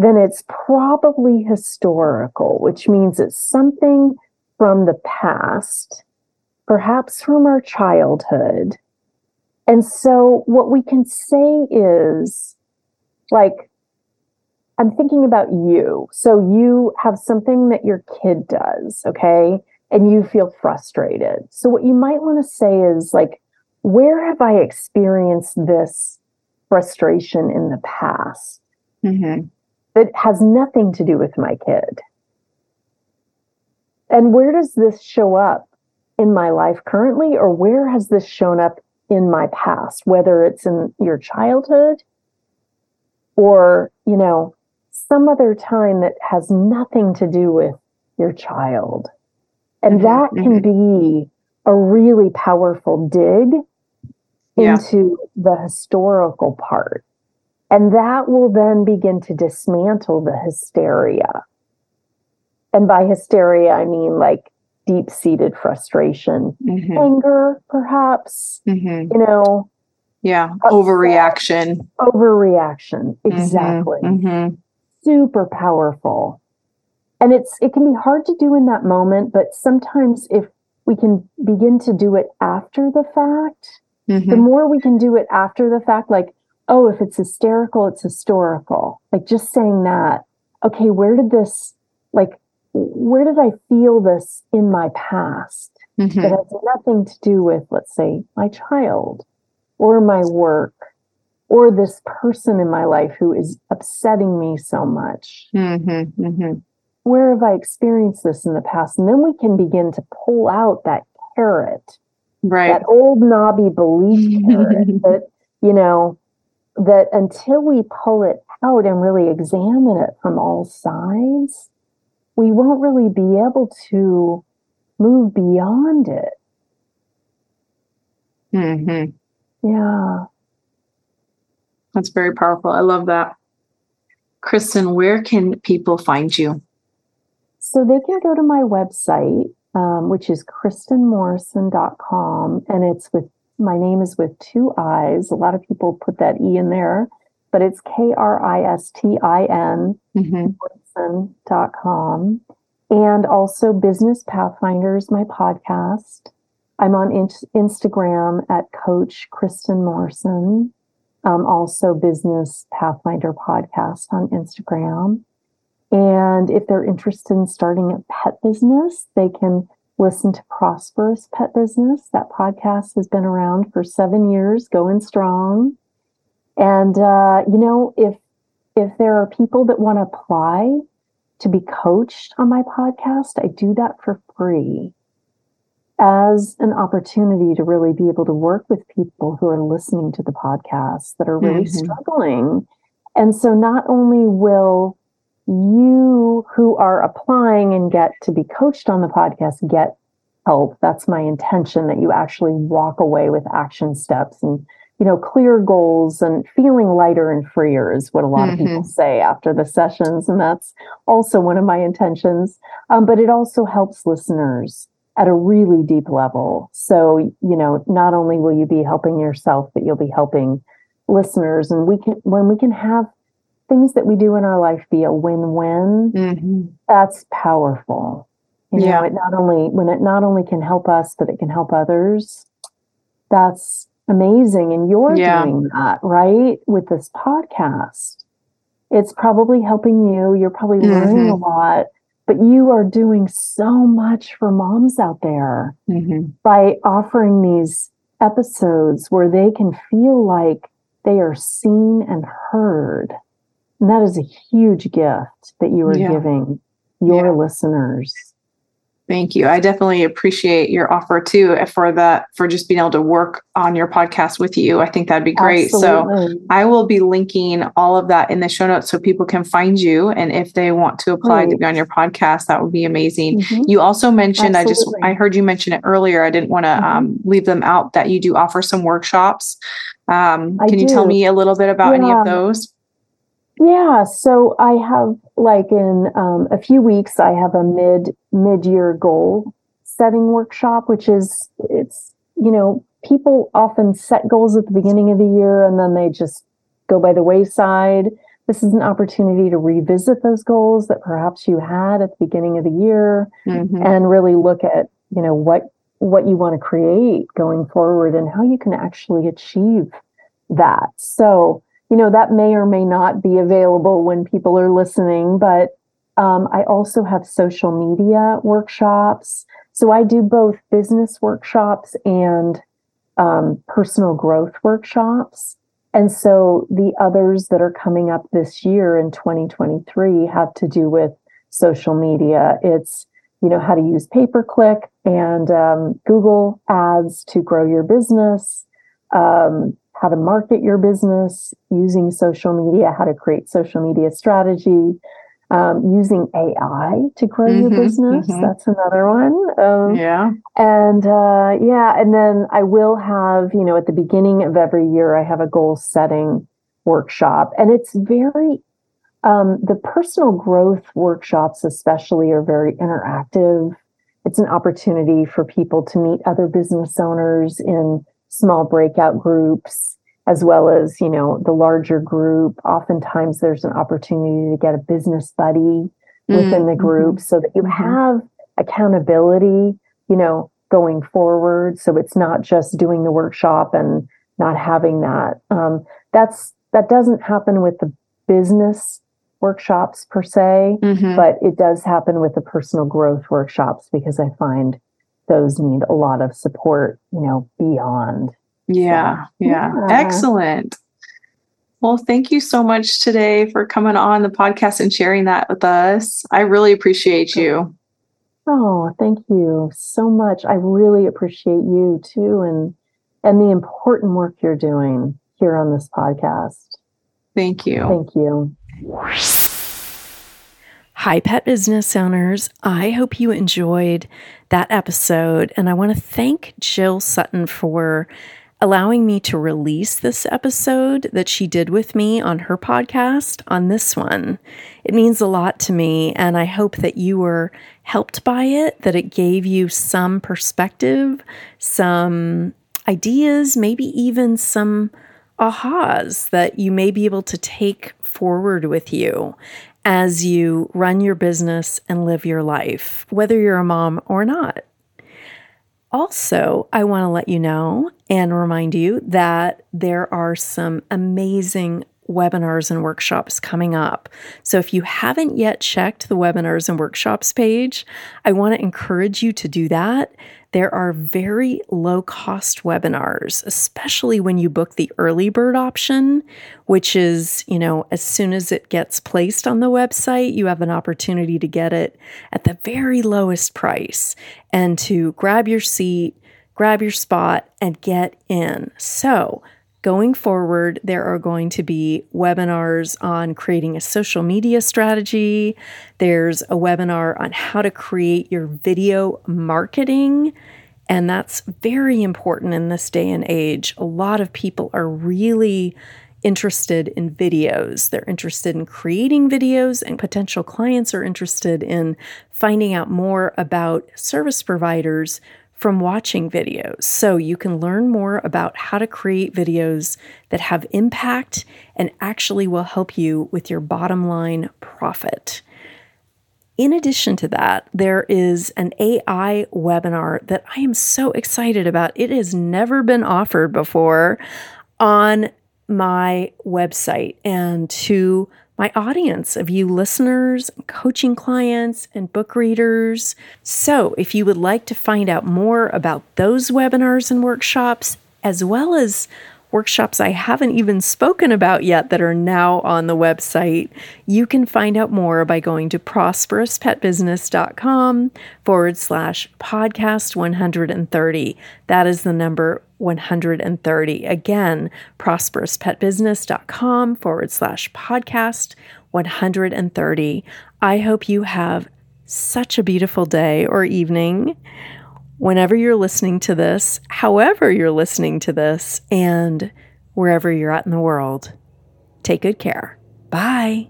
then it's probably historical, which means it's something from the past, perhaps from our childhood. And so what we can say is like, I'm thinking about you. So you have something that your kid does, okay? And you feel frustrated. So what you might want to say is like, where have I experienced this frustration in the past Mm-hmm. That has nothing to do with my kid? And where does this show up in my life currently, or where has this shown up in my past, whether it's in your childhood or, you know, some other time that has nothing to do with your child? And Mhm, that can be a really powerful dig Yeah. into the historical part. And that will then begin to dismantle the hysteria. And by hysteria, I mean like deep seated frustration, Mm-hmm. anger, perhaps, Mm-hmm. you know, Yeah. Upset. Overreaction. overreaction. Exactly. Mm-hmm. Super powerful. And it's it can be hard to do in that moment, but sometimes if we can begin to do it after the fact, the Mm-hmm. more we can do it after the fact, like, oh, if it's hysterical, it's historical. Like just saying that, okay, where did this, like, where did I feel this in my past Mm-hmm. that has nothing to do with, let's say, my child or my work or this person in my life who is upsetting me so much? Mm-hmm. Mm-hmm. Where have I experienced this in the past? And then we can begin to pull out that carrot Right. that old knobby belief carrot that you know that until we pull it out and really examine it from all sides we won't really be able to move beyond it Mm-hmm. yeah That's very powerful. I love that. Kristin, where can people find you? so they can go to my website um, which is kristinmorrison.com and it's with my name is with two i's a lot of people put that e in there but it's k-r-i-s-t-i-n Mm-hmm. com and also Business Pathfinders, my podcast. I'm on in- Instagram at Coach Kristin Morrison. Um, also Business Pathfinder podcast on Instagram. And if they're interested in starting a pet business, they can listen to Prosperous Pet Business. That podcast has been around for seven years, going strong. And uh, you know, if if there are people that want to apply to be coached on my podcast, I do that for free as an opportunity to really be able to work with people who are listening to the podcast that are really Mhm. struggling. And so not only will you who are applying and get to be coached on the podcast get help, that's my intention that you actually walk away with action steps and you know, clear goals and feeling lighter and freer is what a lot of people say after the sessions. And that's also one of my intentions. Um, but it also helps listeners at a really deep level. So, you know, not only will you be helping yourself, but you'll be helping listeners. And we can, when we can have things that we do in our life be a win-win, Mm-hmm. that's powerful. You Yeah. know, it not only when it not only can help us, but it can help others. That's amazing. And you're Yeah. doing that, right? With this podcast. It's probably helping you. You're probably learning a lot, but you are doing so much for moms out there Mm-hmm. by offering these episodes where they can feel like they are seen and heard. And that is a huge gift that you are Yeah. giving your Yeah. listeners. Thank you. I definitely appreciate your offer too for that, for just being able to work on your podcast with you. I think that'd be great. So I will be linking all of that in the show notes so people can find you. And if they want to apply to be on your podcast, that would be amazing. Mhm. You also mentioned, I just, I heard you mention it earlier. I didn't want to Mhm. um, leave them out that you do offer some workshops. Um, can you tell me a little bit about any of those? Yeah, so I have like in um, a few weeks, I have a mid mid year goal setting workshop, which is it's you know people often set goals at the beginning of the year and then they just go by the wayside. This is an opportunity to revisit those goals that perhaps you had at the beginning of the year Mhm. and really look at you know what what you want to create going forward and how you can actually achieve that so you know, that may or may not be available when people are listening, but um, I also have social media workshops. So I do both business workshops and um, personal growth workshops. And so the others that are coming up this year in 2023 have to do with social media. It's, you know, how to use pay per click and um, Google ads to grow your business, um, how to market your business using social media, how to create social media strategy, um, using AI to grow mm-hmm, your business. Mm-hmm. That's another one. Um, yeah. And uh, yeah, and then I will have, you know, at the beginning of every year, I have a goal setting workshop, and it's very um, the personal growth workshops, especially, are very interactive. It's an opportunity for people to meet other business owners in small breakout groups, as well as, you know, the larger group. Oftentimes, there's an opportunity to get a business buddy within the mm-hmm. group mm-hmm. so that you mm-hmm. have accountability, you know, going forward. So it's not just doing the workshop and not having that. Um, that's that doesn't happen with the business workshops per se, mm-hmm. but it does happen with the personal growth workshops because I find those need a lot of support, you know, beyond. Yeah, so, yeah. yeah. Excellent. Well, thank you so much today for coming on the podcast and sharing that with us. I really appreciate you. Oh, thank you so much. I really appreciate you too and and the important work you're doing here on this podcast. Thank you. Thank you. Hi, pet business owners. I hope you enjoyed that episode. And I want to thank Jill Sutton for allowing me to release this episode that she did with me on her podcast on this one. It means a lot to me, and I hope that you were helped by it, that it gave you some perspective, some ideas, maybe even some ahas that you may be able to take forward with you as you run your business and live your life, whether you're a mom or not. Also, I want to let you know and remind you that there are some amazing webinars and workshops coming up. So if you haven't yet checked the webinars and workshops page, I want to encourage you to do that. There are very low cost webinars, especially when you book the early bird option, which is, you know, as soon as it gets placed on the website, you have an opportunity to get it at the very lowest price and to grab your seat, grab your spot, and get in. So, Going forward, there are going to be webinars on creating a social media strategy. There's a webinar on how to create your video marketing. And that's very important in this day and age. A lot of people are really interested in videos. They're interested in creating videos, and potential clients are interested in finding out more about service providers from watching videos. So you can learn more about how to create videos that have impact and actually will help you with your bottom line profit. In addition to that, there is an AI webinar that I am so excited about. It has never been offered before on my website and to my audience of you listeners, coaching clients, and book readers. So, if you would like to find out more about those webinars and workshops, as well as workshops I haven't even spoken about yet that are now on the website, you can find out more by going to prosperouspetbusiness.com forward slash podcast 130. That is the number 130. Again, prosperouspetbusiness.com forward slash podcast 130. I hope you have such a beautiful day or evening whenever you're listening to this, however you're listening to this, and wherever you're at in the world. Take good care. Bye.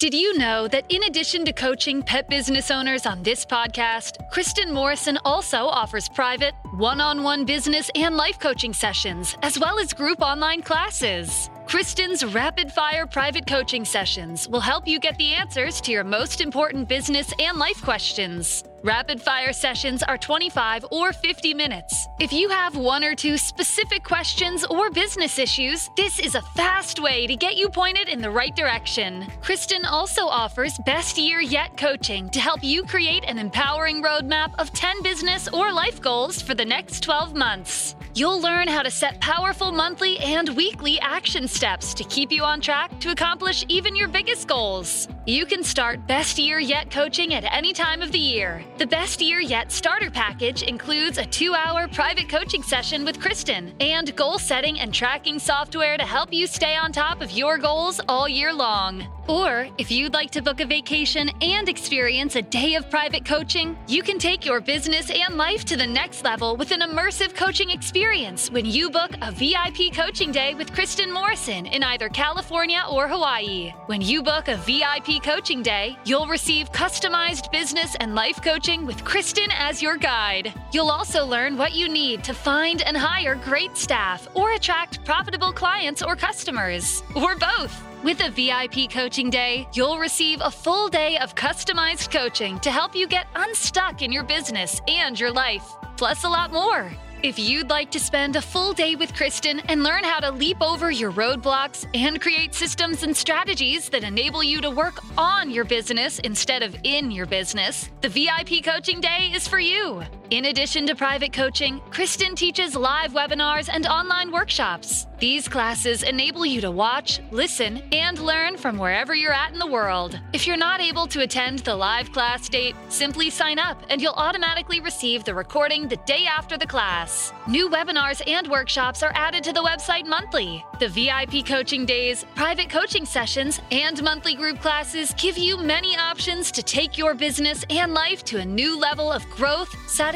Did you know that in addition to coaching pet business owners on this podcast, Kristin Morrison also offers private, one on one business and life coaching sessions, as well as group online classes? Kristin's rapid fire private coaching sessions will help you get the answers to your most important business and life questions. Rapid fire sessions are 25 or 50 minutes. If you have one or two specific questions or business issues, this is a fast way to get you pointed in the right direction. Kristin also offers Best Year Yet coaching to help you create an empowering roadmap of 10 business or life goals for the next 12 months. You'll learn how to set powerful monthly and weekly action steps to keep you on track to accomplish even your biggest goals. You can start Best Year Yet coaching at any time of the year. The Best Year Yet starter package includes a two hour private coaching session with Kristin and goal setting and tracking software to help you stay on top of your goals all year long. Or if you'd like to book a vacation and experience a day of private coaching, you can take your business and life to the next level with an immersive coaching experience when you book a VIP coaching day with Kristin Morrison in either California or Hawaii. When you book a VIP coaching day, you'll receive customized business and life coaching with Kristin as your guide. You'll also learn what you need to find and hire great staff or attract profitable clients or customers, or both. With a VIP coaching day, you'll receive a full day of customized coaching to help you get unstuck in your business and your life, plus a lot more. If you'd like to spend a full day with Kristin and learn how to leap over your roadblocks and create systems and strategies that enable you to work on your business instead of in your business, the VIP Coaching Day is for you. In addition to private coaching, Kristin teaches live webinars and online workshops. These classes enable you to watch, listen, and learn from wherever you're at in the world. If you're not able to attend the live class date, simply sign up and you'll automatically receive the recording the day after the class. New webinars and workshops are added to the website monthly. The VIP coaching days, private coaching sessions, and monthly group classes give you many options to take your business and life to a new level of growth,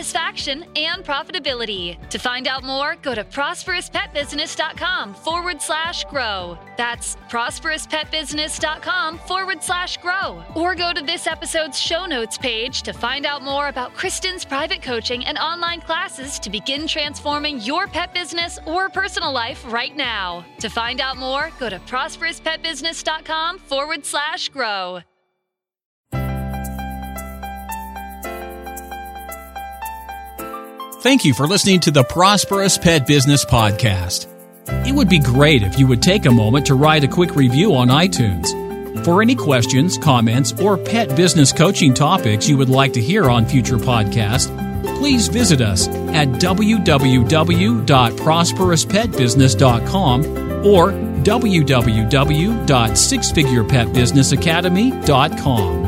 satisfaction, and profitability. To find out more, go to prosperouspetbusiness.com forward slash grow. That's prosperouspetbusiness.com forward slash grow. Or go to this episode's show notes page to find out more about Kristin's private coaching and online classes to begin transforming your pet business or personal life right now. To find out more, go to prosperouspetbusiness.com forward slash grow. Thank you for listening to the Prosperous Pet Business Podcast. It would be great if you would take a moment to write a quick review on iTunes. For any questions, comments, or pet business coaching topics you would like to hear on future podcasts, please visit us at www.prosperouspetbusiness.com or www.sixfigurepetbusinessacademy.com.